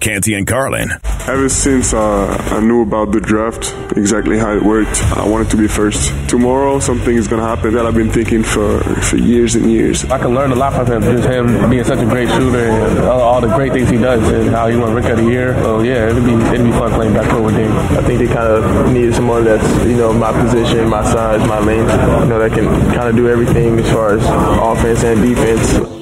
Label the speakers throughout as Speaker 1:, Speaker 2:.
Speaker 1: Canty and Carlin.
Speaker 2: Ever since uh, I knew about the draft, exactly how it worked, I wanted to be first. Tomorrow, something is going to happen that I've been thinking for, for years and years.
Speaker 3: I can learn a lot from him, just him being such a great shooter and all, all the great things he does and how he won Rookie of the Year. So, yeah, it'd be, it'd be fun playing backcourt with Dame.
Speaker 4: I think they kind of needed someone that's, you know, my position, my size, my length, you know, that can kind of do everything as far as offense and defense.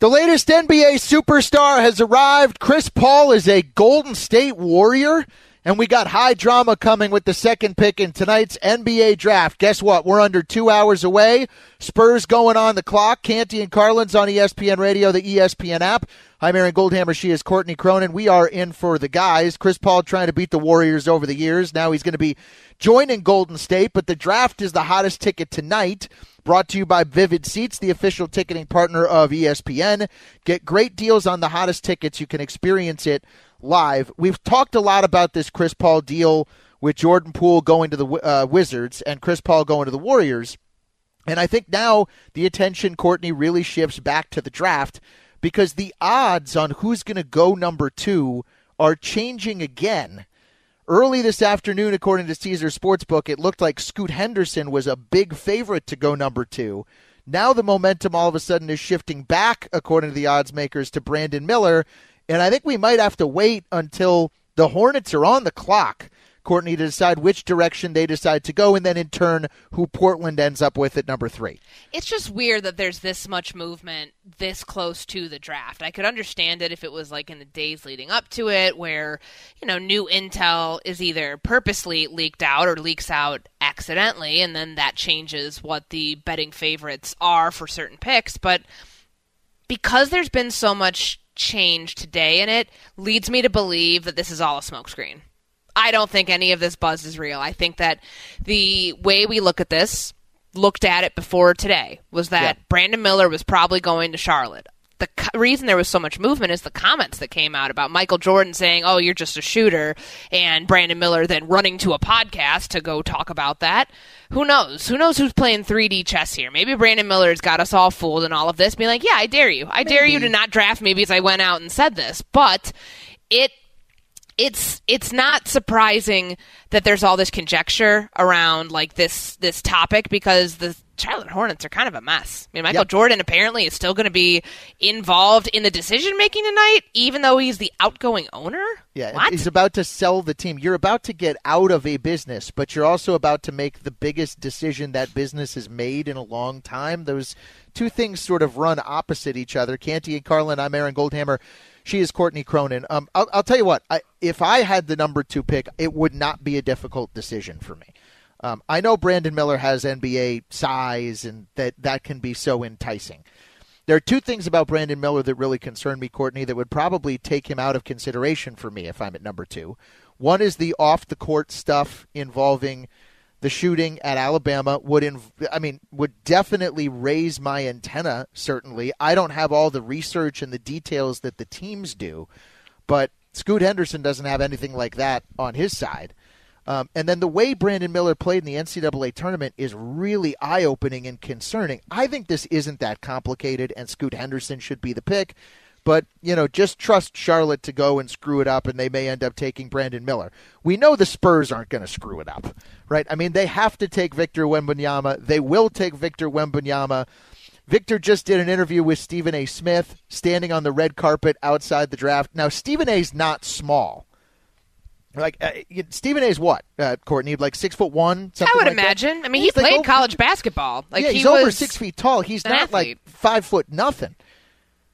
Speaker 5: The latest NBA superstar has arrived. Chris Paul is a Golden State Warrior. And we got high drama coming with the second pick in tonight's NBA draft. Guess what? We're under two hours away. Spurs going on the clock. Canty and Carlin's on ESPN Radio, the ESPN app. I'm Aaron Goldhammer. She is Courtney Cronin. We are in for the guys. Chris Paul trying to beat the Warriors over the years. Now he's going to be joining Golden State, but the draft is the hottest ticket tonight. Brought to you by Vivid Seats, the official ticketing partner of ESPN. Get great deals on the hottest tickets. You can experience it live. We've talked a lot about this Chris Paul deal with Jordan Poole going to the uh, Wizards and Chris Paul going to the Warriors. And I think now the attention, Courtney, really shifts back to the draft because the odds on who's going to go number two are changing again. Early this afternoon, according to Caesar Sportsbook, it looked like Scoot Henderson was a big favorite to go number two. Now the momentum all of a sudden is shifting back, according to the odds makers, to Brandon Miller. And I think we might have to wait until the Hornets are on the clock Courtney, to decide which direction they decide to go, and then in turn, who Portland ends up with at number three.
Speaker 6: It's just weird that there's this much movement this close to the draft. I could understand it if it was like in the days leading up to it, where, you know, new intel is either purposely leaked out or leaks out accidentally, and then that changes what the betting favorites are for certain picks. But because there's been so much change today in it, leads me to believe that this is all a smokescreen. I don't think any of this buzz is real. I think that the way we look at this, looked at it before today, was that yeah. Brandon Miller was probably going to Charlotte. The co- reason there was so much movement is the comments that came out about Michael Jordan saying, "Oh, you're just a shooter," and Brandon Miller then running to a podcast to go talk about that. Who knows? Who knows who's playing 3D chess here? Maybe Brandon Miller's got us all fooled in all of this, being like, "Yeah, I dare you. I Maybe. dare you to not draft me because I went out and said this." But it it's it's not surprising that there's all this conjecture around like this this topic because the Charlotte Hornets are kind of a mess. I mean, Michael yep. Jordan apparently is still going to be involved in the decision making tonight, even though he's the outgoing owner.
Speaker 5: Yeah,
Speaker 6: what?
Speaker 5: he's about to sell the team. You're about to get out of a business, but you're also about to make the biggest decision that business has made in a long time. Those two things sort of run opposite each other. Canty and Carlin, I'm Aaron Goldhammer. She is Courtney Cronin. Um, I'll, I'll, tell you what. I, if I had the number two pick, it would not be a difficult decision for me. Um, I know Brandon Miller has NBA size, and that that can be so enticing. There are two things about Brandon Miller that really concern me, Courtney, that would probably take him out of consideration for me if I'm at number two. One is the off the court stuff involving the shooting at Alabama would inv- I mean would definitely raise my antenna certainly. I don't have all the research and the details that the teams do, but Scoot Henderson doesn't have anything like that on his side. Um, and then the way Brandon Miller played in the NCAA tournament is really eye opening and concerning. I think this isn't that complicated, and Scoot Henderson should be the pick. But, you know, just trust Charlotte to go and screw it up, and they may end up taking Brandon Miller. We know the Spurs aren't going to screw it up, right? I mean, they have to take Victor Wembanyama. They will take Victor Wembanyama. Victor just did an interview with Stephen A. Smith standing on the red carpet outside the draft. Now, Stephen A. is not small. Like uh, Stephen A. is what, uh, Courtney? Like six foot one. I
Speaker 6: would
Speaker 5: like
Speaker 6: imagine.
Speaker 5: That?
Speaker 6: I mean, he's he played like college basketball. Like
Speaker 5: yeah,
Speaker 6: he
Speaker 5: he's over six feet tall. He's not
Speaker 6: athlete.
Speaker 5: like five foot nothing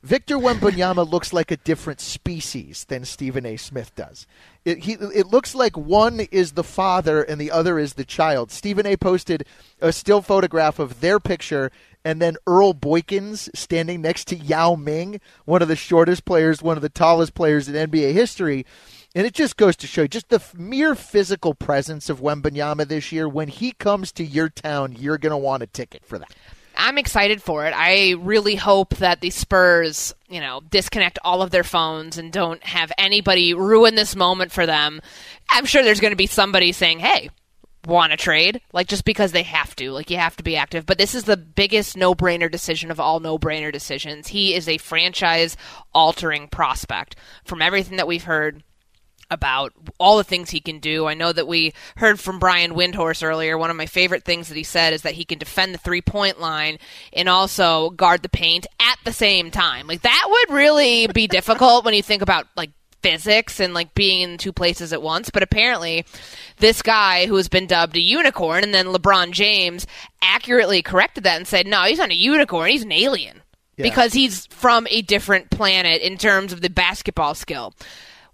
Speaker 5: Victor Wembanyama looks like a different species than Stephen A. Smith does. It, he, it looks like one is the father and the other is the child. Stephen A. posted a still photograph of their picture and then Earl Boykins standing next to Yao Ming, one of the shortest players, one of the tallest players in NBA history. And it just goes to show you just the mere physical presence of Wembanyama this year. When he comes to your town, you're going to want a ticket for that.
Speaker 6: I'm excited for it. I really hope that the Spurs, you know, disconnect all of their phones and don't have anybody ruin this moment for them. I'm sure there's going to be somebody saying, "Hey, want to trade?" Like just because they have to. Like you have to be active. But this is the biggest no-brainer decision of all no-brainer decisions. He is a franchise altering prospect. From everything that we've heard, about all the things he can do. I know that we heard from Brian Windhorst earlier. One of my favorite things that he said is that he can defend the three point line and also guard the paint at the same time. Like that would really be difficult when you think about like physics and like being in two places at once. But apparently, this guy who has been dubbed a unicorn, and then LeBron James accurately corrected that and said, no, he's not a unicorn, he's an alien.
Speaker 5: Yeah.
Speaker 6: Because he's from a different planet in terms of the basketball skill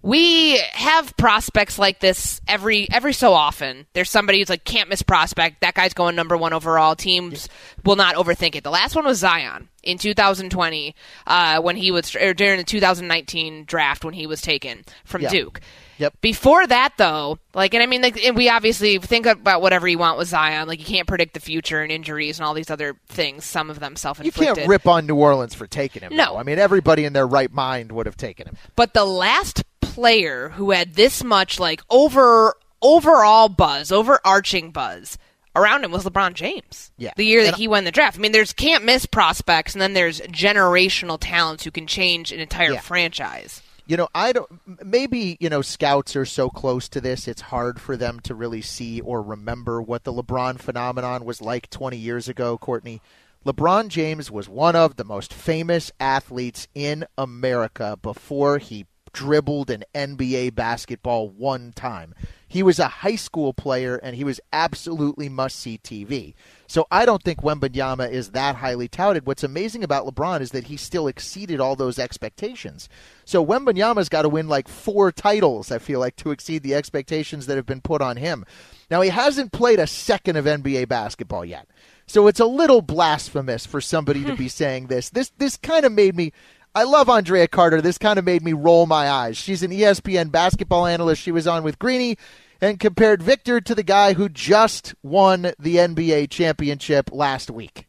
Speaker 6: we have prospects like this every every so often. There's somebody who's like can't miss prospect. That guy's going number one overall. Teams will not overthink it. The last one was Zion in 2020 uh, when he was or during the 2019 draft when he was taken from
Speaker 5: Yeah.
Speaker 6: Duke.
Speaker 5: Yep.
Speaker 6: Before that, though, like, and I mean, like, and we obviously think about whatever you want with Zion. Like, you can't predict the future and injuries and all these other things. Some of them self-inflicted.
Speaker 5: You can't rip on New Orleans for taking him.
Speaker 6: No.
Speaker 5: though. I mean everybody in their right mind would have taken him.
Speaker 6: But the last player who had this much like over overall buzz, overarching buzz around him was LeBron James.
Speaker 5: Yeah.
Speaker 6: The year that
Speaker 5: And-
Speaker 6: he won the draft. I mean, there's can't miss prospects, and then there's generational talents who can change an entire
Speaker 5: Yeah.
Speaker 6: franchise.
Speaker 5: You know, I don't. Maybe you know, scouts are so close to this; it's hard for them to really see or remember what the LeBron phenomenon was like 20 years ago. Courtney, LeBron James was one of the most famous athletes in America before he dribbled an NBA basketball one time. He was a high school player, and he was absolutely must-see TV. So I don't think Wembanyama is that highly touted. What's amazing about LeBron is that he still exceeded all those expectations. So Wembanyama's got to win like four titles, I feel like, to exceed the expectations that have been put on him. Now he hasn't played a second of NBA basketball yet. So it's a little blasphemous for somebody to be saying this. This this kind of made me I love Andrea Carter. This kind of made me roll my eyes. She's an ESPN basketball analyst. She was on with Greeny and compared Victor to the guy who just won the NBA championship last week.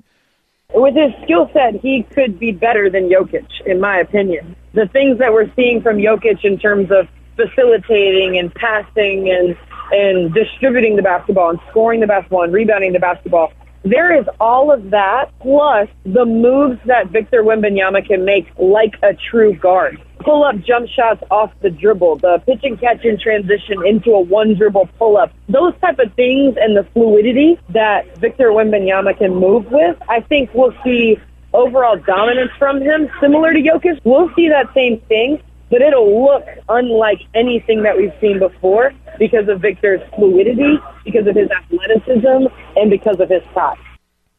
Speaker 7: with his skill set, he could be better than Jokic, in my opinion. The things that we're seeing from Jokic in terms of facilitating and passing and and distributing the basketball and scoring the basketball and rebounding the basketball. There is all of that plus the moves that Victor Wembanyama can make like a true guard. Pull up jump shots off the dribble, the pitch and catch in transition into a one dribble pull up. Those type of things and the fluidity that Victor Wembanyama can move with, I think we'll see overall dominance from him similar to Jokic. We'll see that same thing, but it'll look unlike anything that we've seen before because of Victor's fluidity, because of his athleticism, and because of his size.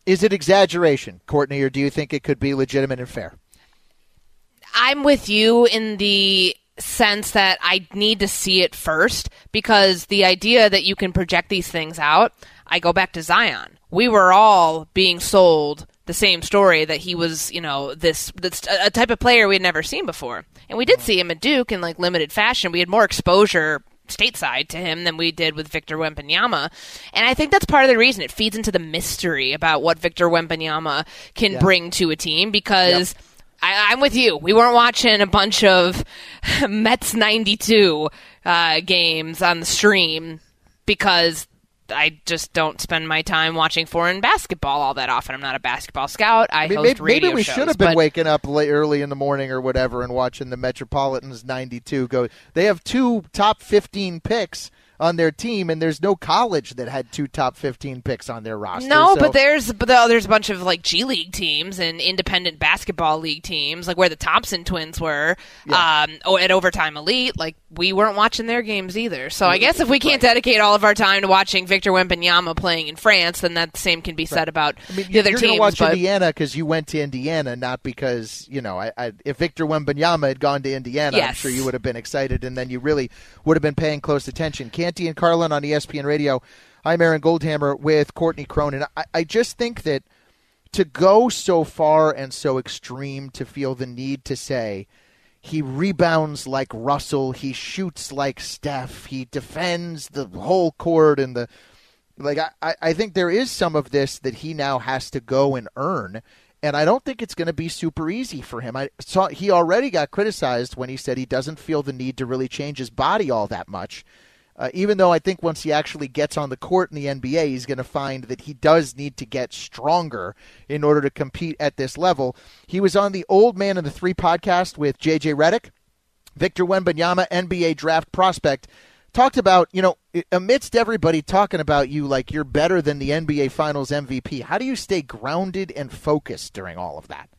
Speaker 5: Is it exaggeration, Courtney, or do you think it could be legitimate and fair?
Speaker 6: I'm with you in the sense that I need to see it first because the idea that you can project these things out, I go back to Zion. We were all being sold the same story that he was, you know, this, this a type of player we had never seen before. And we did see him at Duke in like limited fashion. We had more exposure stateside to him than we did with Victor Wembanyama. And I think that's part of the reason it feeds into the mystery about what Victor Wembanyama can bring to a team because I, I'm with you. We weren't watching a bunch of Mets 92 uh, games on the stream because I just don't spend my time watching foreign basketball all that often. I'm not a basketball scout. I,
Speaker 5: I mean, maybe, maybe we
Speaker 6: shows,
Speaker 5: should have been
Speaker 6: but-
Speaker 5: waking up late, early in the morning or whatever and watching the Metropolitans 92 go. They have two top 15 picks on their team, and there's no college that had two top 15 picks on their roster.
Speaker 6: No,
Speaker 5: so-
Speaker 6: but there's but there's a bunch of like G League teams and independent basketball league teams, like where the Thompson twins were, um, oh, at Overtime Elite. Like we weren't watching their games either. So I guess if we can't dedicate all of our time to watching Victor Wembanyama playing in France, then that same can be said about
Speaker 5: I mean,
Speaker 6: the other
Speaker 5: you're going to watch
Speaker 6: but
Speaker 5: Indiana because you went to Indiana, not because you know. I, I, if Victor Wembanyama had gone to Indiana, I'm sure you would have been excited, and then you really would have been paying close attention. Canty and Carlin on ESPN Radio. I'm Aaron Goldhammer with Courtney Cronin. I, I just think that to go so far and so extreme to feel the need to say he rebounds like Russell, he shoots like Steph, he defends the whole court and the like I- I, think there is some of this that he now has to go and earn and I don't think it's going to be super easy for him. I saw he already got criticized when he said he doesn't feel the need to really change his body all that much. Uh, even though I think once he actually gets on the court in the NBA, he's going to find that he does need to get stronger in order to compete at this level. He was on the Old Man and the Three podcast with JJ Redick. Victor Wembanyama, NBA draft prospect, talked about, you know, amidst everybody talking about you like you're better than the NBA Finals MVP, how do you stay grounded and focused during all of that?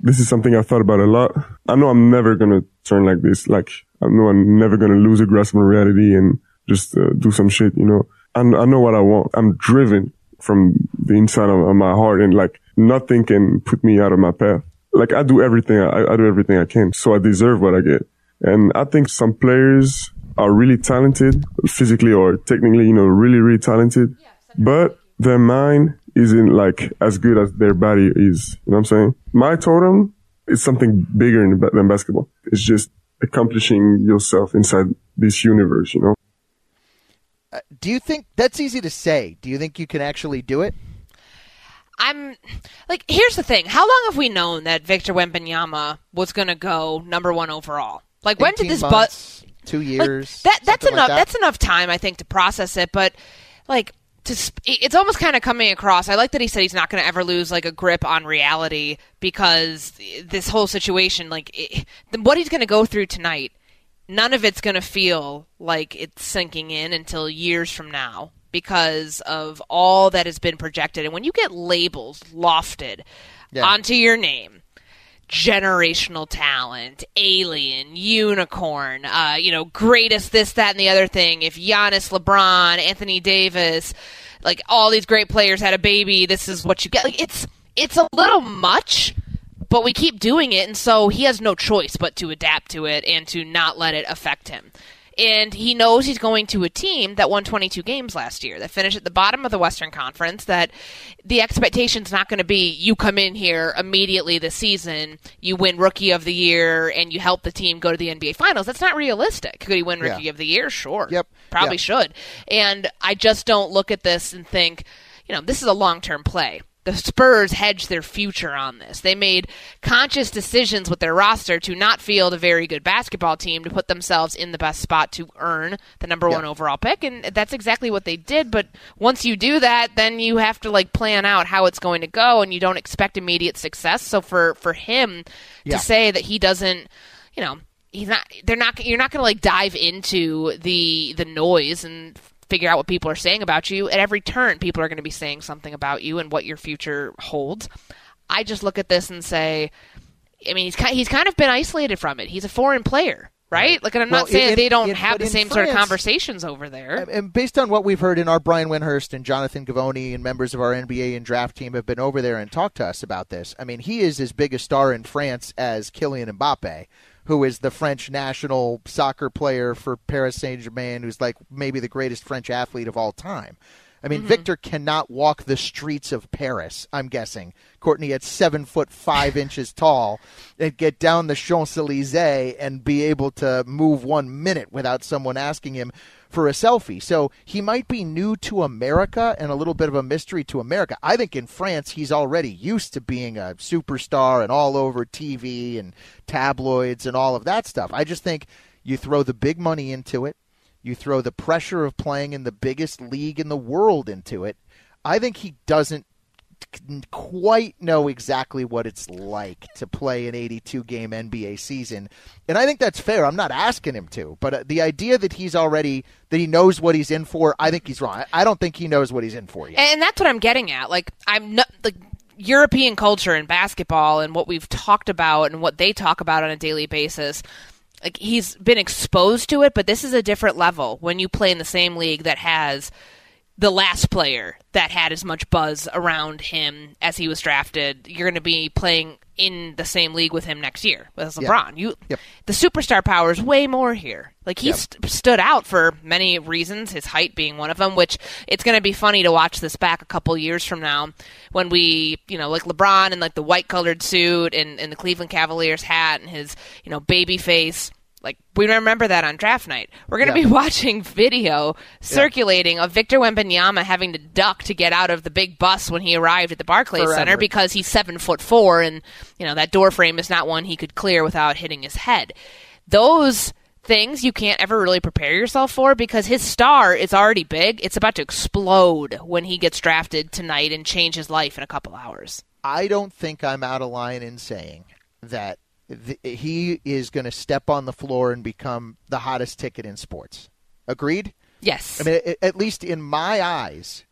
Speaker 2: This is something I've thought about a lot. I know I'm never gonna turn like this. Like I know I'm never gonna lose a grasp on reality and just uh, do some shit. You know, I, I know what I want. I'm driven from the inside of, of my heart, and like nothing can put me out of my path. Like I do everything. I, I do everything I can, so I deserve what I get. And I think some players are really talented, physically or technically. You know, really, really talented, but their mind isn't like as good as their body is. You know what I'm saying? My totem is something bigger than, than basketball. It's just accomplishing yourself inside this universe, you know?
Speaker 5: Uh, do you think that's easy to say? Do you think you can actually do it?
Speaker 6: I'm like, here's the thing: how long have we known that Victor Wembanyama was going to go number one overall? Like, when did this but
Speaker 5: months, two
Speaker 6: like,
Speaker 5: years?
Speaker 6: that that's
Speaker 5: something like
Speaker 6: enough
Speaker 5: that?
Speaker 6: that's enough time i think to process it but like to sp- it's almost kind of coming across i like that he said he's not going to ever lose like a grip on reality because this whole situation like it, what he's going to go through tonight none of it's going to feel like it's sinking in until years from now because of all that has been projected and when you get labels lofted
Speaker 5: Yeah.
Speaker 6: onto your name generational talent, alien, unicorn, uh, you know, greatest this, that, and the other thing. If Giannis, LeBron, Anthony Davis, like all these great players had a baby, this is what you get. Like it's it's a little much, but we keep doing it, and so he has no choice but to adapt to it and to not let it affect him. And he knows he's going to a team that won 22 games last year, that finished at the bottom of the Western Conference, that the expectation's not going to be you come in here immediately this season, you win Rookie of the Year, and you help the team go to the NBA Finals. That's not realistic. Could he win Rookie
Speaker 5: Yeah.
Speaker 6: of the Year? Sure.
Speaker 5: Yep.
Speaker 6: Probably
Speaker 5: Yep.
Speaker 6: should. And I just don't look at this and think, you know, this is a long term play. The Spurs hedged their future on this. They made conscious decisions with their roster to not field a very good basketball team to put themselves in the best spot to earn the number one overall pick, and that's exactly what they did. But once you do that, then you have to like plan out how it's going to go, and you don't expect immediate success. So for for him
Speaker 5: Yeah.
Speaker 6: to say that he doesn't, you know, he's not. They're not. You're not going to like dive into the the noise and figure out what people are saying about you. At every turn, people are going to be saying something about you and what your future holds. I just look at this and say, I mean, he's kind he's kind of been isolated from it. He's a foreign player, right? Like, and I'm
Speaker 5: Well,
Speaker 6: not saying
Speaker 5: in-
Speaker 6: they don't
Speaker 5: in-
Speaker 6: have the same sort of conversations over there.
Speaker 5: And based on what we've heard in our Brian Windhorst and Jonathan Givony and members of our NBA and draft team have been over there and talked to us about this. I mean, he is as big a star in France as Kylian Mbappe, who is the French national soccer player for Paris Saint Germain, who's like maybe the greatest French athlete of all time. I mean, mm-hmm. Victor cannot walk the streets of Paris. I'm guessing Courtney at seven foot five inches tall and get down the Champs Elysees and be able to move one minute without someone asking him for a selfie. So he might be new to America and a little bit of a mystery to America. I think in France he's already used to being a superstar and all over TV and tabloids and all of that stuff. I just think you throw the big money into it. You throw the pressure of playing in the biggest league in the world into it. I think he doesn't quite know exactly what it's like to play an 82 game NBA season. And I think that's fair. I'm not asking him to, but uh, the idea that he's already that he knows what he's in for, I think he's wrong. I- I don't think he knows what he's in for yet.
Speaker 6: And that's what I'm getting at. Like I'm not like European culture and basketball and what we've talked about and what they talk about on a daily basis. like he's been exposed to it, but this is a different level when you play in the same league that has the last player that had as much buzz around him as he was drafted. You're going to be playing in the same league with him next year with LeBron. You,
Speaker 5: Yep.
Speaker 6: the superstar power is way more here. Like he
Speaker 5: Yep.
Speaker 6: st- stood out for many reasons, his height being one of them. Which it's going to be funny to watch this back a couple years from now when we, you know, like LeBron in like the white colored suit and, and the Cleveland Cavaliers hat and his, you know, baby face. Like we remember that on draft night. We're going to
Speaker 5: Yeah.
Speaker 6: be watching video circulating of Victor Wembanyama having to duck to get out of the big bus when he arrived at the Barclays
Speaker 5: Forever.
Speaker 6: Center because he's seven foot four, and you know that door frame is not one he could clear without hitting his head. Those things you can't ever really prepare yourself for because his star is already big. It's about to explode when he gets drafted tonight and change his life in a couple hours.
Speaker 5: I don't think I'm out of line in saying that th- he is going to step on the floor and become the hottest ticket in sports. Agreed?
Speaker 6: Yes,
Speaker 5: I mean, at least in my eyes,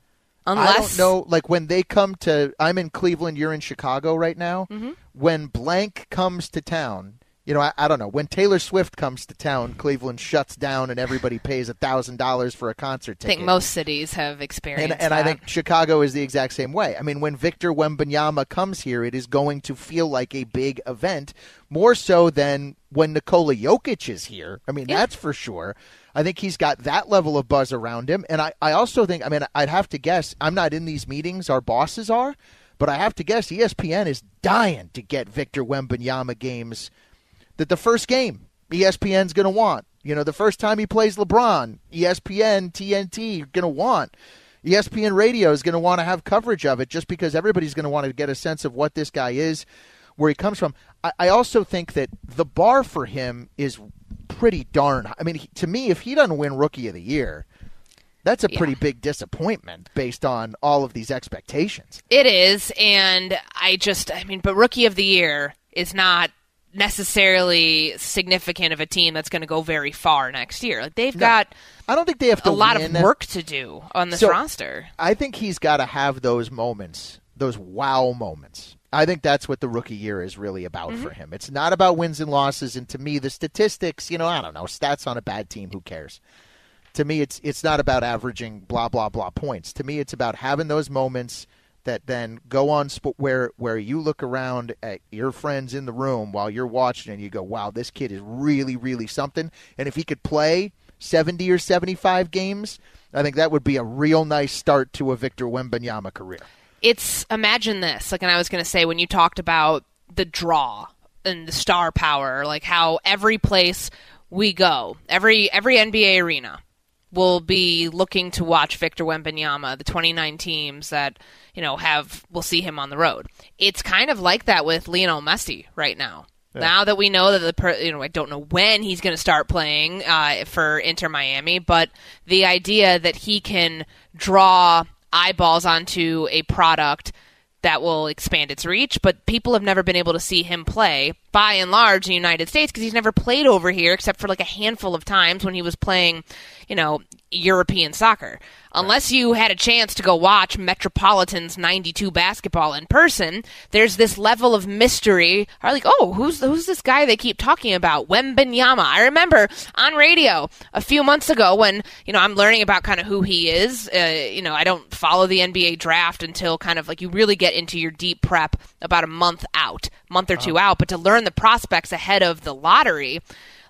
Speaker 6: unless
Speaker 5: I don't know. Like when they come to, I'm in Cleveland. You're in Chicago right now.
Speaker 6: Mm-hmm.
Speaker 5: When blank comes to town, you know, I, I don't know. When Taylor Swift comes to town, Cleveland shuts down and everybody pays a thousand dollars for a concert ticket.
Speaker 6: I think most cities have experienced
Speaker 5: and, and I think Chicago is the exact same way. I mean, when Victor Wembanyama comes here, it is going to feel like a big event, more so than when Nikola Jokic is here. I mean, that's for sure. I think he's got that level of buzz around him. And I, I also think, I mean, I'd have to guess, I'm not in these meetings, our bosses are, but I have to guess ESPN is dying to get Victor Wembanyama games that the first game ESPN's going to want. You know, the first time he plays LeBron, ESPN, TNT, going to want. ESPN Radio is going to want to have coverage of it just because everybody's going to want to get a sense of what this guy is, where he comes from. I, I also think that the bar for him is pretty darn. I mean, he, to me, if he doesn't win Rookie of the Year, that's a pretty big disappointment based on all of these expectations.
Speaker 6: It is, and I just, I mean, but Rookie of the Year is not necessarily significant of a team that's going to go very far next year. Like they've got
Speaker 5: I don't think they have
Speaker 6: a lot
Speaker 5: win.
Speaker 6: of work to do on this
Speaker 5: So-
Speaker 6: roster.
Speaker 5: I think he's got to have those moments, those wow moments. I think that's what the rookie year is really about mm-hmm. for him. It's not about wins and losses, and to me, the statistics, you know, I don't know, stats on a bad team, who cares? To me, it's it's not about averaging blah blah blah points. To me, it's about having those moments that then go on where where you look around at your friends in the room while you're watching and you go, "Wow, this kid is really really something." And if he could play 70 or 75 games, I think that would be a real nice start to a Victor Wembanyama career.
Speaker 6: It's imagine this, like, and I was going to say when you talked about the draw and the star power, like how every place we go, every every NBA arena will be looking to watch Victor Wembanyama, the 29 teams that, you know, have will see him on the road. It's kind of like that with Lionel Messi right now. Now that we know that the per, you know I don't know when he's going to start playing uh, for Inter Miami, but the idea that he can draw eyeballs onto a product that will expand its reach, but people have never been able to see him play by and large in the United States because he's never played over here except for like a handful of times when he was playing, you know, European soccer. Unless you had a chance to go watch Metropolitan's 92 basketball in person, there's this level of mystery. Are like, oh, who's who's this guy they keep talking about? Wembanyama. I remember on radio a few months ago when you know I'm learning about kind of who he is. Uh, you know, I don't follow the NBA draft until kind of like you really get into your deep prep about a month out, month or two out. But to learn the prospects ahead of the lottery.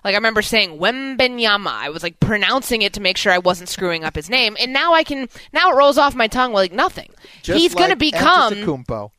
Speaker 6: Like I remember saying Wembanyama. I was like pronouncing it to make sure I wasn't screwing up his name, and now I can. Now it rolls off my tongue like nothing.
Speaker 5: Just
Speaker 6: He's going to become
Speaker 5: Antetokounmpo.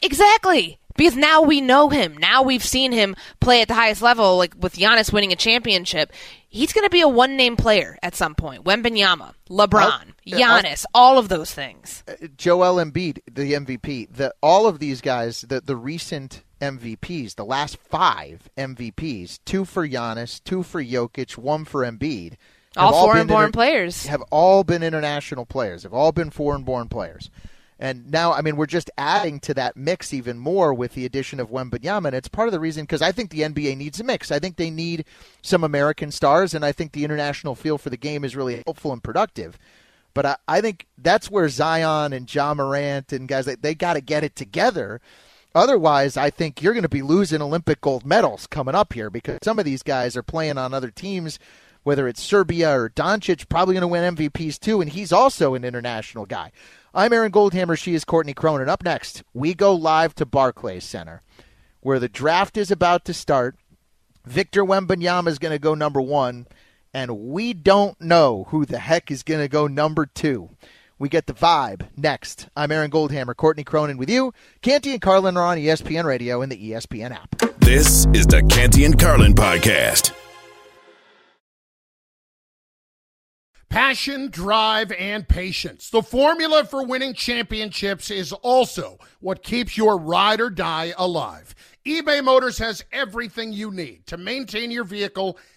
Speaker 6: Exactly. Because now we know him. Now we've seen him play at the highest level, like with Giannis winning a championship. He's going to be a one name player at some point. Wembanyama, LeBron, Giannis, all of those things.
Speaker 5: Joel Embiid, the MVP, the all of these guys, the the recent MVPs, the last five MVPs, two for Giannis, two for Jokic, one for Embiid.
Speaker 6: All foreign-born
Speaker 5: inter-
Speaker 6: players.
Speaker 5: Have all been international players. Have all been foreign-born players. And now, I mean, we're just adding to that mix even more with the addition of Wembanyama, and it's part of the reason because I think the NBA needs a mix. I think they need some American stars, and I think the international feel for the game is really helpful and productive. But I, I think that's where Zion and Ja Morant and guys they, they got to get it together. Otherwise, I think you're going to be losing Olympic gold medals coming up here because some of these guys are playing on other teams, whether it's Serbia or Doncic, probably going to win MVPs too, and he's also an international guy. I'm Aaron Goldhammer. She is Courtney Cronin. Up next, we go live to Barclays Center, where the draft is about to start. Victor Wembanyama is going to go number one, and we don't know who the heck is going to go number two. We get the vibe next. I'm Aaron Goldhammer, Courtney Cronin with you. Canty and Carlin are on ESPN Radio and the ESPN app.
Speaker 1: This is the Canty and Carlin podcast.
Speaker 8: Passion, drive, and patience. The formula for winning championships is also what keeps your ride or die alive. eBay Motors has everything you need to maintain your vehicle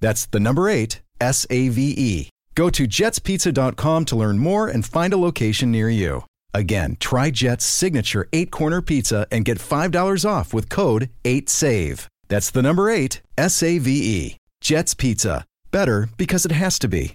Speaker 9: That's the number eight, S A V E. Go to jetspizza.com to learn more and find a location near you. Again, try Jet's signature eight corner pizza and get $5 off with code 8SAVE. That's the number eight, S A V E. Jet's Pizza. Better because it has to be.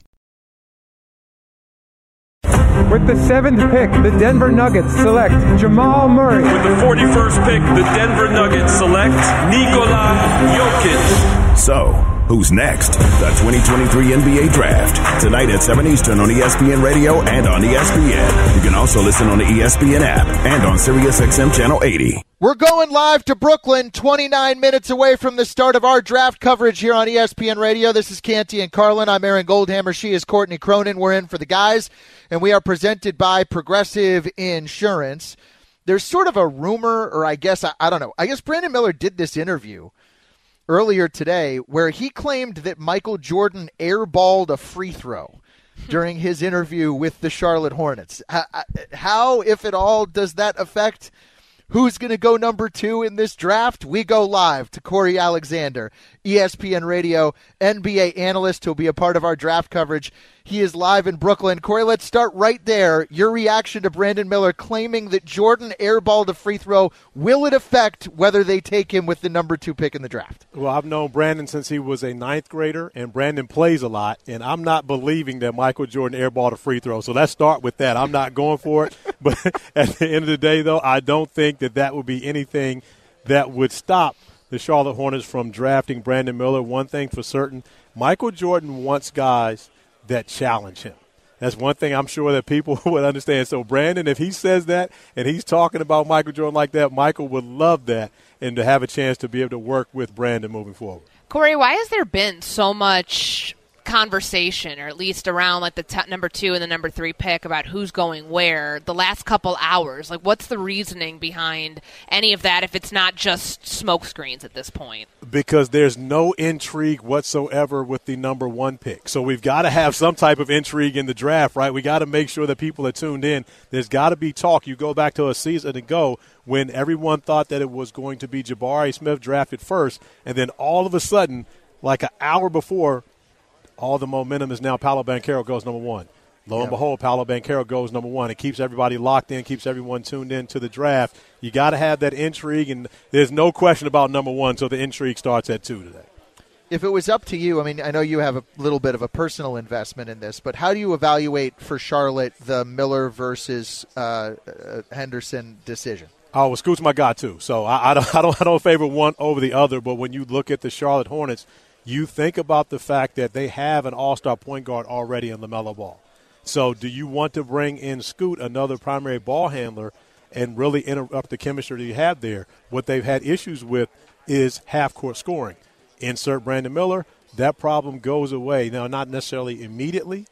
Speaker 10: With the seventh pick, the Denver Nuggets select Jamal Murray.
Speaker 11: With the 41st pick, the Denver Nuggets select Nikola Jokic.
Speaker 1: So, who's next? The 2023 NBA Draft. Tonight at 7 Eastern on ESPN Radio and on ESPN. You can also listen on the ESPN app and on SiriusXM Channel 80.
Speaker 5: We're going live to Brooklyn, 29 minutes away from the start of our draft coverage here on ESPN Radio. This is Canty and Carlin. I'm Aaron Goldhammer. She is Courtney Cronin. We're in for the guys, and we are presented by Progressive Insurance. There's sort of a rumor, or I guess, I, I don't know. I guess Brandon Miller did this interview earlier today where he claimed that Michael Jordan airballed a free throw hmm. during his interview with the Charlotte Hornets. How, uh, how if at all, does that affect who's going to go number two in this draft? We go live to Corey Alexander, ESPN Radio NBA analyst who'll be a part of our draft coverage. He is live in Brooklyn. Corey, let's start right there. Your reaction to Brandon Miller claiming that Jordan airballed a free throw. Will it affect whether they take him with the number two pick in the draft?
Speaker 12: Well, I've known Brandon since he was a ninth grader, and Brandon plays a lot, and I'm not believing that Michael Jordan airballed a free throw. So let's start with that. I'm not going for it. But at the end of the day, though, I don't think that that would be anything that would stop the Charlotte Hornets from drafting Brandon Miller. One thing for certain Michael Jordan wants guys that challenge him. That's one thing I'm sure that people would understand. So, Brandon, if he says that and he's talking about Michael Jordan like that, Michael would love that and to have a chance to be able to work with Brandon moving forward.
Speaker 6: Corey, why has there been so much conversation, or at least around like the t- number two and the number three pick about who's going where the last couple hours? Like, what's the reasoning behind any of that if it's not just smokescreens at this point?
Speaker 12: Because there's no intrigue whatsoever with the number one pick. So we've got to have some type of intrigue in the draft, right? We got to make sure that people are tuned in. There's got to be talk. You go back to a season ago when everyone thought that it was going to be Jabari Smith drafted first, and then all of a sudden, like an hour before, all the momentum is now Paolo Banchero goes number one. Lo and behold, Paolo Banchero goes number one. It keeps everybody locked in, keeps everyone tuned in to the draft. You got to have that intrigue, and there's no question about number one, so the intrigue starts at two today.
Speaker 5: If it was up to you, I mean, I know you have a little bit of a personal investment in this, but how do you evaluate for Charlotte the Miller versus uh, uh, Henderson decision?
Speaker 12: Oh, well, Scoot's my guy too. So I, I, don't, I don't, I don't favor one over the other. But when you look at the Charlotte Hornets, you think about the fact that they have an all-star point guard already in LaMelo Ball. So do you want to bring in Scoot, another primary ball handler, and really interrupt the chemistry that you have there? What they've had issues with is half-court scoring. Insert Brandon Miller, that problem goes away. Now, not necessarily immediately,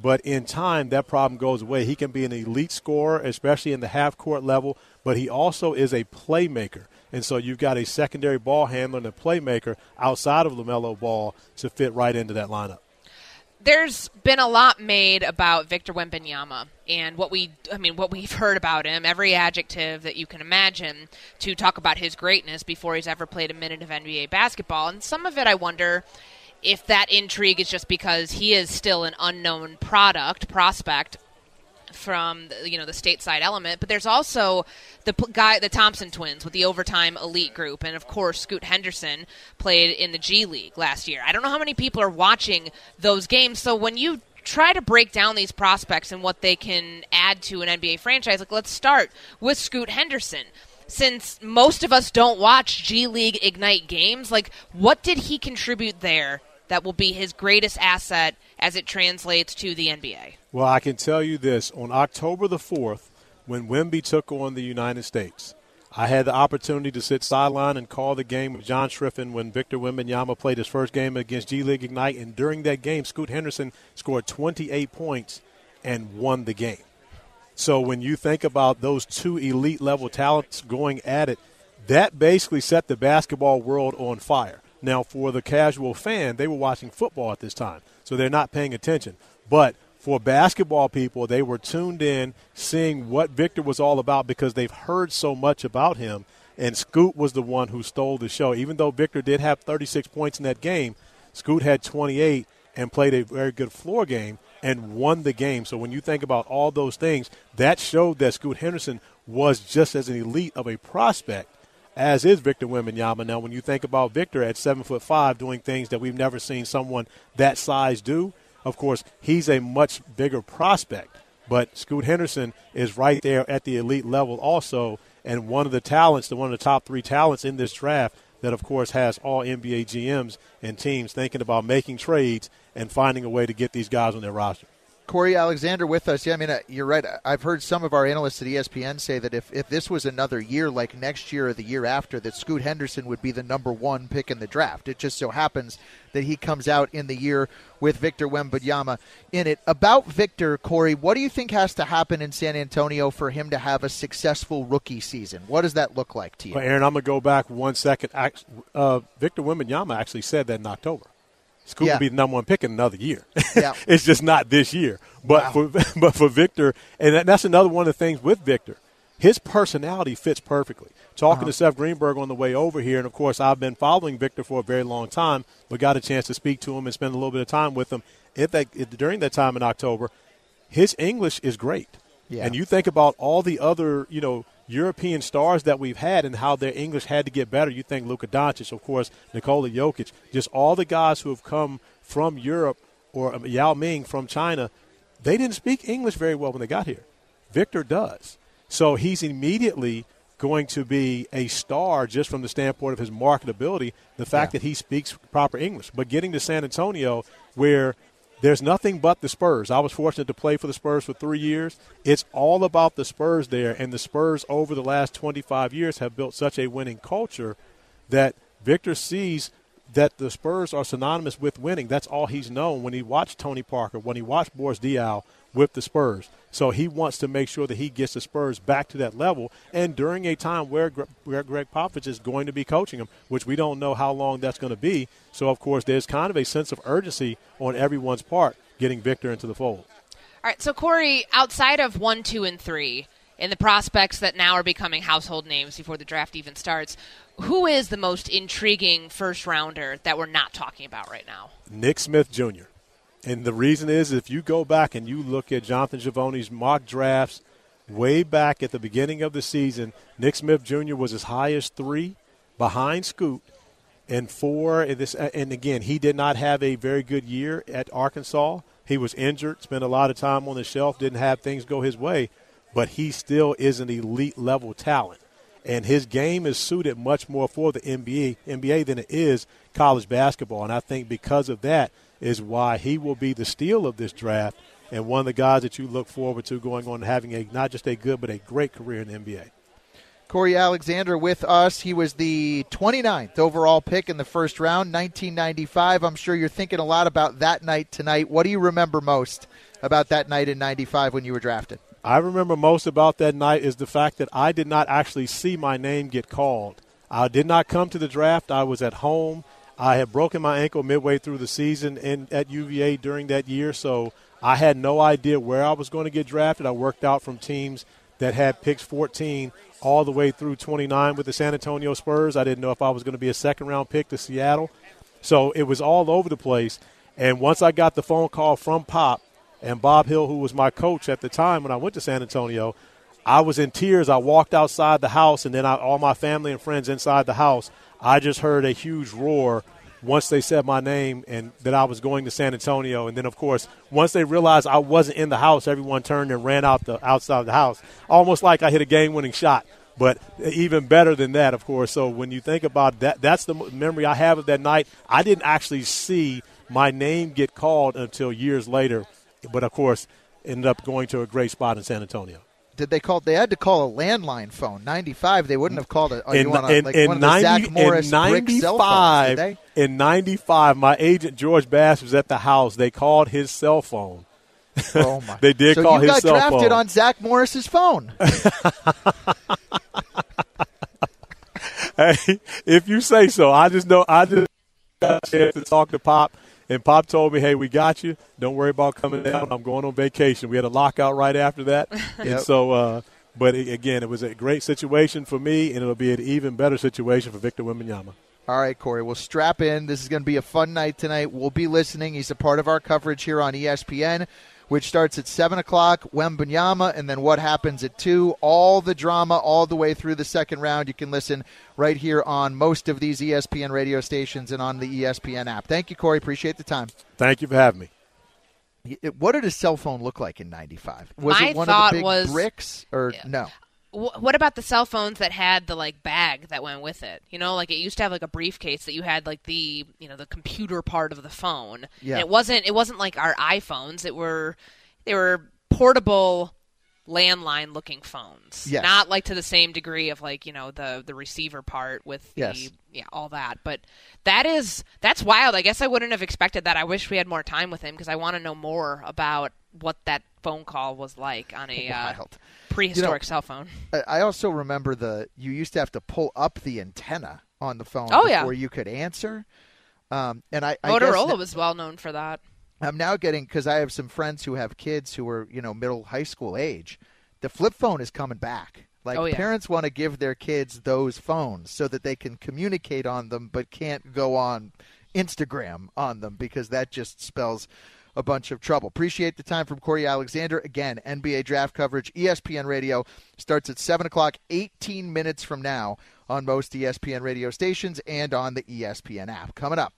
Speaker 12: but in time, that problem goes away. He can be an elite scorer, especially in the half-court level, but he also is a playmaker. And so you've got a secondary ball handler and a playmaker outside of LaMelo Ball to fit right into that lineup.
Speaker 6: There's been a lot made about Victor Wembanyama and what we I mean what we've heard about him, every adjective that you can imagine to talk about his greatness before he's ever played a minute of NBA basketball. And some of it I wonder if that intrigue is just because he is still an unknown product prospect from the, you know the stateside element, but there's also the p- guy, the Thompson twins with the overtime elite group, and of course Scoot Henderson played in the G League last year. I don't know how many people are watching those games, so when you try to break down these prospects and what they can add to an NBA franchise, like let's start with Scoot Henderson since most of us don't watch G League Ignite games, like what did he contribute there that will be his greatest asset as it translates to the NBA?
Speaker 12: Well, I can tell you this on October the 4th, when Wimby took on the United States, I had the opportunity to sit sideline and call the game with John Schriffen when Victor Wembanyama played his first game against G League Ignite. And during that game, Scoot Henderson scored 28 points and won the game. So when you think about those two elite level talents going at it, that basically set the basketball world on fire. Now, for the casual fan, they were watching football at this time, so they're not paying attention. But for basketball people, they were tuned in, seeing what Victor was all about because they've heard so much about him. And Scoot was the one who stole the show. Even though Victor did have 36 points in that game, Scoot had 28 and played a very good floor game and won the game. So when you think about all those things, that showed that Scoot Henderson was just as an elite of a prospect as is Victor Wembanyama. Now, when you think about Victor at seven foot five doing things that we've never seen someone that size do, of course, he's a much bigger prospect. But Scoot Henderson is right there at the elite level also, and one of the talents, the one of the top three talents in this draft that, of course, has all NBA GMs and teams thinking about making trades and finding a way to get these guys on their roster.
Speaker 5: Corey Alexander with us. Yeah, I mean, uh, you're right. I've heard some of our analysts at ESPN say that if, if this was another year, like next year or the year after, that Scoot Henderson would be the number one pick in the draft. It just so happens that he comes out in the year with Victor Wembanyama in it. About Victor, Corey, what do you think has to happen in San Antonio for him to have a successful rookie season? What does that look like to you?
Speaker 12: Well, Aaron, I'm going to go back one second. Uh, Victor Wembanyama actually said that in October. Scoot yeah. will be the number one pick in another year.
Speaker 5: Yeah.
Speaker 12: it's just not this year. But wow. for but for Victor, and that's another one of the things with Victor, his personality fits perfectly. Talking uh-huh. to Seth Greenberg on the way over here, and of course I've been following Victor for a very long time, but got a chance to speak to him and spend a little bit of time with him. If that if, during that time in October, his English is great.
Speaker 5: Yeah.
Speaker 12: And you think about all the other, you know, European stars that we've had and how their English had to get better. You think Luka Doncic, of course, Nikola Jokic, just all the guys who have come from Europe or um, Yao Ming from China, they didn't speak English very well when they got here. Victor does. So he's immediately going to be a star just from the standpoint of his marketability, the fact yeah. that he speaks proper English. But getting to San Antonio, where – there's nothing but the Spurs. I was fortunate to play for the Spurs for three years. It's all about the Spurs there, and the Spurs over the last 25 years have built such a winning culture that Victor sees that the Spurs are synonymous with winning. That's all he's known when he watched Tony Parker, when he watched Boris Diaw with the Spurs. So he wants to make sure that he gets the Spurs back to that level, and during a time where, where Gregg Popovich is going to be coaching them, which we don't know how long that's going to be. So of course, there's kind of a sense of urgency on everyone's part getting Victor into the fold.
Speaker 6: All right, so Corey, outside of one, two, and three, and the prospects that now are becoming household names before the draft even starts, who is the most intriguing first rounder that we're not talking about right now?
Speaker 12: Nick Smith Jr. And the reason is if you go back and you look at Jonathan Givony's mock drafts way back at the beginning of the season, Nick Smith Jr. was as high as three behind Scoot and four. And, this, and again, he did not have a very good year at Arkansas. He was injured, spent a lot of time on the shelf, didn't have things go his way, but he still is an elite level talent. And his game is suited much more for the NBA, NBA than it is college basketball. And I think because of that, is why he will be the steal of this draft and one of the guys that you look forward to going on having a not just a good but a great career in the NBA.
Speaker 5: Corey Alexander with us. He was the 29th overall pick in the first round, 1995. I'm sure you're thinking a lot about that night tonight. What do you remember most about that night in 95 when you were drafted?
Speaker 12: I remember most about that night is the fact that I did not actually see my name get called. I did not come to the draft. I was at home I had broken my ankle midway through the season in, at UVA during that year, so I had no idea where I was going to get drafted. I worked out from teams that had picks 14 all the way through 29 with the San Antonio Spurs. I didn't know if I was going to be a second round pick to Seattle. So it was all over the place. And once I got the phone call from Pop and Bob Hill, who was my coach at the time when I went to San Antonio, I was in tears. I walked outside the house, and then I, all my family and friends inside the house I just heard a huge roar once they said my name and that I was going to San Antonio. And then, of course, once they realized I wasn't in the house, everyone turned and ran out the outside of the house, almost like I hit a game-winning shot. But even better than that, of course. So when you think about that, that's the memory I have of that night. I didn't actually see my name get called until years later, but of course, ended up going to a great spot in San Antonio
Speaker 5: did they call? They had to call a landline phone. Ninety five. They wouldn't have called it.
Speaker 12: In, in, like in, 90, in 95, phones, in 95, my agent George Bass was at the house. They called his cell phone.
Speaker 5: Oh my!
Speaker 12: they did
Speaker 5: so
Speaker 12: call his
Speaker 5: cell phone.
Speaker 12: you got
Speaker 5: drafted on Zach Morris's phone.
Speaker 12: hey, if you say so, I just know I just got a chance to talk to Pop and Pop told me, "Hey, we got you. Don't worry about coming down. I'm going on vacation." We had a lockout right after that, yep. and so. Uh, but again, it was a great situation for me, and it'll be an even better situation for Victor Wembanyama.
Speaker 5: All right, Corey. we'll strap in. This is going to be a fun night tonight. We'll be listening. He's a part of our coverage here on ESPN which starts at 7 o'clock, Wembanyama, and then what happens at 2. All the drama all the way through the second round. You can listen right here on most of these ESPN radio stations and on the ESPN app. Thank you, Corey. Appreciate the time.
Speaker 12: Thank you for having me.
Speaker 5: What did a cell phone look like in '95? Was
Speaker 6: My
Speaker 5: it one of the big
Speaker 6: was,
Speaker 5: bricks or
Speaker 6: yeah.
Speaker 5: no?
Speaker 6: What about the cell phones that had the like bag that went with it? You know, like it used to have like a briefcase that you had like the you know the computer part of the phone.
Speaker 5: Yeah.
Speaker 6: And it wasn't it wasn't like our iPhones. It were they were portable landline looking phones.
Speaker 5: Yes.
Speaker 6: Not like to the same degree of like, you know, the the receiver part with the
Speaker 5: yes.
Speaker 6: yeah, all that. But that is that's wild. I guess I wouldn't have expected that. I wish we had more time with him because I want to know more about what that phone call was like on a uh, prehistoric
Speaker 5: you know,
Speaker 6: cell phone.
Speaker 5: I also remember the you used to have to pull up the antenna on the phone
Speaker 6: oh,
Speaker 5: before
Speaker 6: yeah.
Speaker 5: you could answer. Um, and I, I
Speaker 6: Motorola was well known for that.
Speaker 5: I'm now getting because I have some friends who have kids who are you know middle high school age. The flip phone is coming back. Like
Speaker 6: oh, yeah.
Speaker 5: parents want to give their kids those phones so that they can communicate on them, but can't go on Instagram on them because that just spells a bunch of trouble. Appreciate the time from Corey Alexander. Again, NBA draft coverage, ESPN Radio starts at 7 o'clock, 18 minutes from now on most ESPN radio stations and on the ESPN app. Coming up,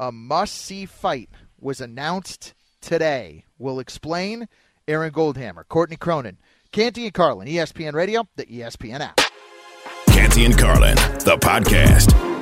Speaker 5: a must see fight was announced today. We'll explain. Aaron Goldhammer, Courtney Cronin, Canty and Carlin, ESPN Radio, the ESPN app.
Speaker 1: Canty and Carlin, the podcast.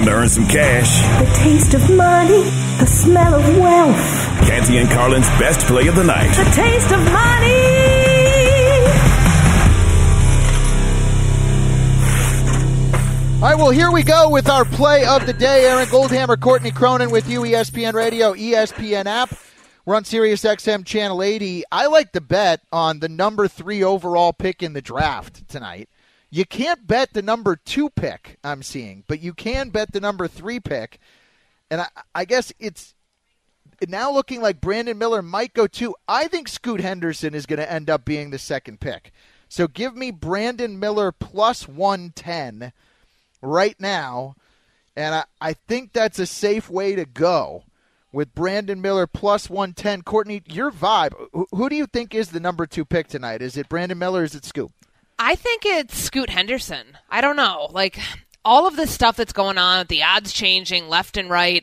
Speaker 1: Time to earn some cash.
Speaker 13: The taste of money, the smell of wealth.
Speaker 1: Canty and Carlin's best play of the night.
Speaker 13: The taste of money.
Speaker 5: All right, well, here we go with our play of the day. Aaron Goldhammer, Courtney Cronin with you, ESPN Radio, ESPN app. We're on Sirius XM Channel 80. I like to bet on the number three overall pick in the draft tonight. You can't bet the number two pick, I'm seeing, but you can bet the number three pick. And I, I guess it's now looking like Brandon Miller might go two. I think Scoot Henderson is going to end up being the second pick. So give me Brandon Miller plus 110 right now. And I, I think that's a safe way to go with Brandon Miller plus 110. Courtney, your vibe. Who, who do you think is the number two pick tonight? Is it Brandon Miller or is it Scoot?
Speaker 6: I think it's Scoot Henderson. I don't know. Like all of this stuff that's going on, the odds changing left and right.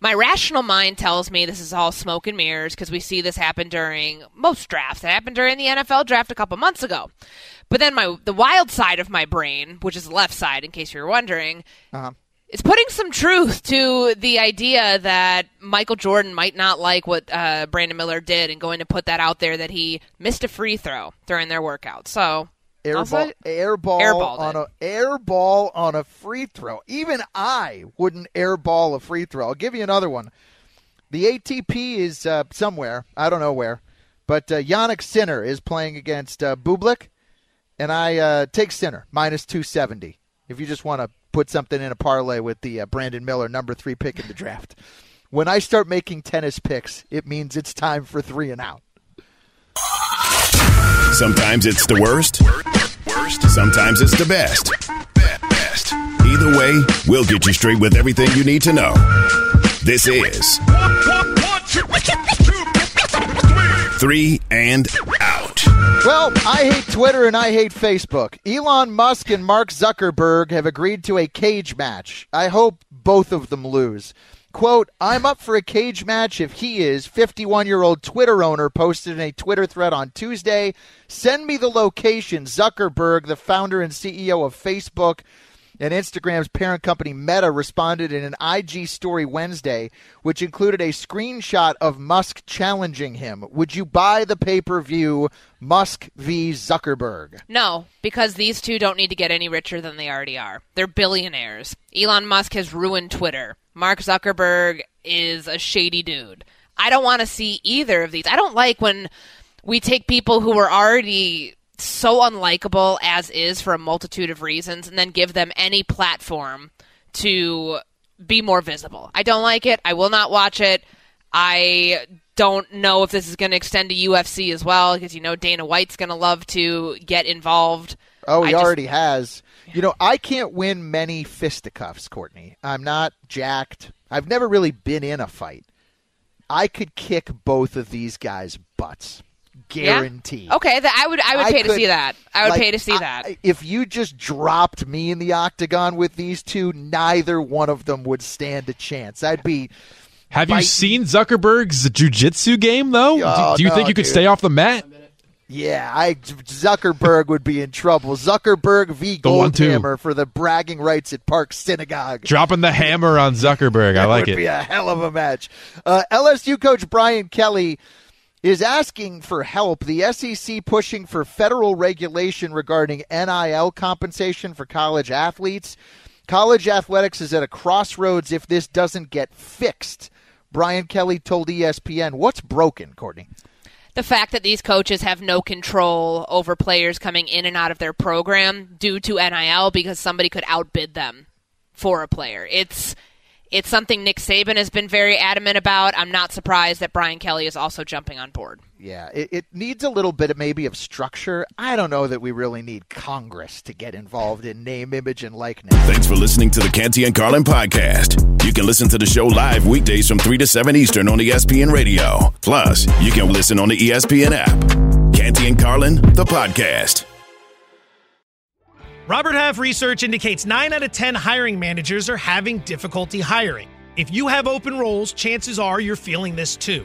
Speaker 6: My rational mind tells me this is all smoke and mirrors because we see this happen during most drafts. It happened during the NFL draft a couple months ago. But then my the wild side of my brain, which is the left side, in case you're wondering,
Speaker 5: uh-huh.
Speaker 6: is putting some truth to the idea that Michael Jordan might not like what uh, Brandon Miller did, and going to put that out there that he missed a free throw during their workout. So
Speaker 5: air
Speaker 6: Also-
Speaker 5: ball, air ball
Speaker 6: airballed
Speaker 5: on
Speaker 6: it.
Speaker 5: a air ball on a free throw. Even I wouldn't airball a free throw. I'll give you another one. The ATP is uh, somewhere. I don't know where, but uh, Jannik Sinner is playing against uh, Bublik, and I uh, take Sinner minus two seventy. If you just want to put something in a parlay with the uh, Brandon Miller number three pick in the draft. When I start making tennis picks, it means it's time for three and out.
Speaker 1: Sometimes it's the worst. Worst. Sometimes it's the best. Best. Either way, we'll get you straight with everything you need to know. This is Three and Out.
Speaker 5: Well, I hate Twitter and I hate Facebook. Elon Musk and Mark Zuckerberg have agreed to a cage match. I hope both of them lose. Quote, I'm up for a cage match if he is, 51 year old Twitter owner posted in a Twitter thread on Tuesday. Send me the location. Zuckerberg, the founder and CEO of Facebook, and Instagram's parent company Meta responded in an IG story Wednesday, which included a screenshot of Musk challenging him. Would you buy the pay per view Musk v. Zuckerberg?
Speaker 6: No, because these two don't need to get any richer than they already are. They're billionaires. Elon Musk has ruined Twitter. Mark Zuckerberg is a shady dude. I don't want to see either of these. I don't like when we take people who are already so unlikable as is for a multitude of reasons and then give them any platform to be more visible. I don't like it. I will not watch it. I don't know if this is going to extend to UFC as well because you know Dana White's going to love to get involved.
Speaker 5: Oh, he
Speaker 6: just-
Speaker 5: already has. You know, I can't win many fisticuffs, Courtney. I'm not jacked. I've never really been in a fight. I could kick both of these guys' butts.
Speaker 6: Yeah?
Speaker 5: Guaranteed.
Speaker 6: Okay, that I would I would pay to see that. I would
Speaker 5: like,
Speaker 6: pay to see
Speaker 5: I-
Speaker 6: that.
Speaker 5: If you just dropped me in the octagon with these two, neither one of them would stand a chance. I'd be.
Speaker 14: Have you seen Zuckerberg's jujitsu game though?
Speaker 5: Oh,
Speaker 14: do, do you
Speaker 5: no,
Speaker 14: think you could
Speaker 5: dude.
Speaker 14: stay off the mat?
Speaker 5: Yeah, I Zuckerberg would be in trouble. Zuckerberg v.
Speaker 14: The one, two.
Speaker 5: Goldhammer for the bragging rights at Park Synagogue.
Speaker 14: Dropping the hammer on Zuckerberg. I like
Speaker 5: would
Speaker 14: it.
Speaker 5: be a hell of a match. Uh, LSU coach Brian Kelly is asking for help. The SEC pushing for federal regulation regarding NIL compensation for college athletes. College athletics is at a crossroads if this doesn't get fixed. Brian Kelly told ESPN, "What's broken, Courtney?"
Speaker 6: The fact that these coaches have no control over players coming in and out of their program due to NIL because somebody could outbid them for a player. It's it's something Nick Saban has been very adamant about. I'm not surprised that Brian Kelly is also jumping on board.
Speaker 5: Yeah, it, it needs a little bit of maybe of structure. I don't know that we really need Congress to get involved in name, image, and likeness.
Speaker 1: Thanks for listening to the Canty and Carlin podcast. You can listen to the show live weekdays from 3 to 7 Eastern on ESPN Radio. Plus, you can listen on the ESPN app. Canty and Carlin, the podcast.
Speaker 15: Robert Half research indicates 9 out of 10 hiring managers are having difficulty hiring. If you have open roles, chances are you're feeling this too.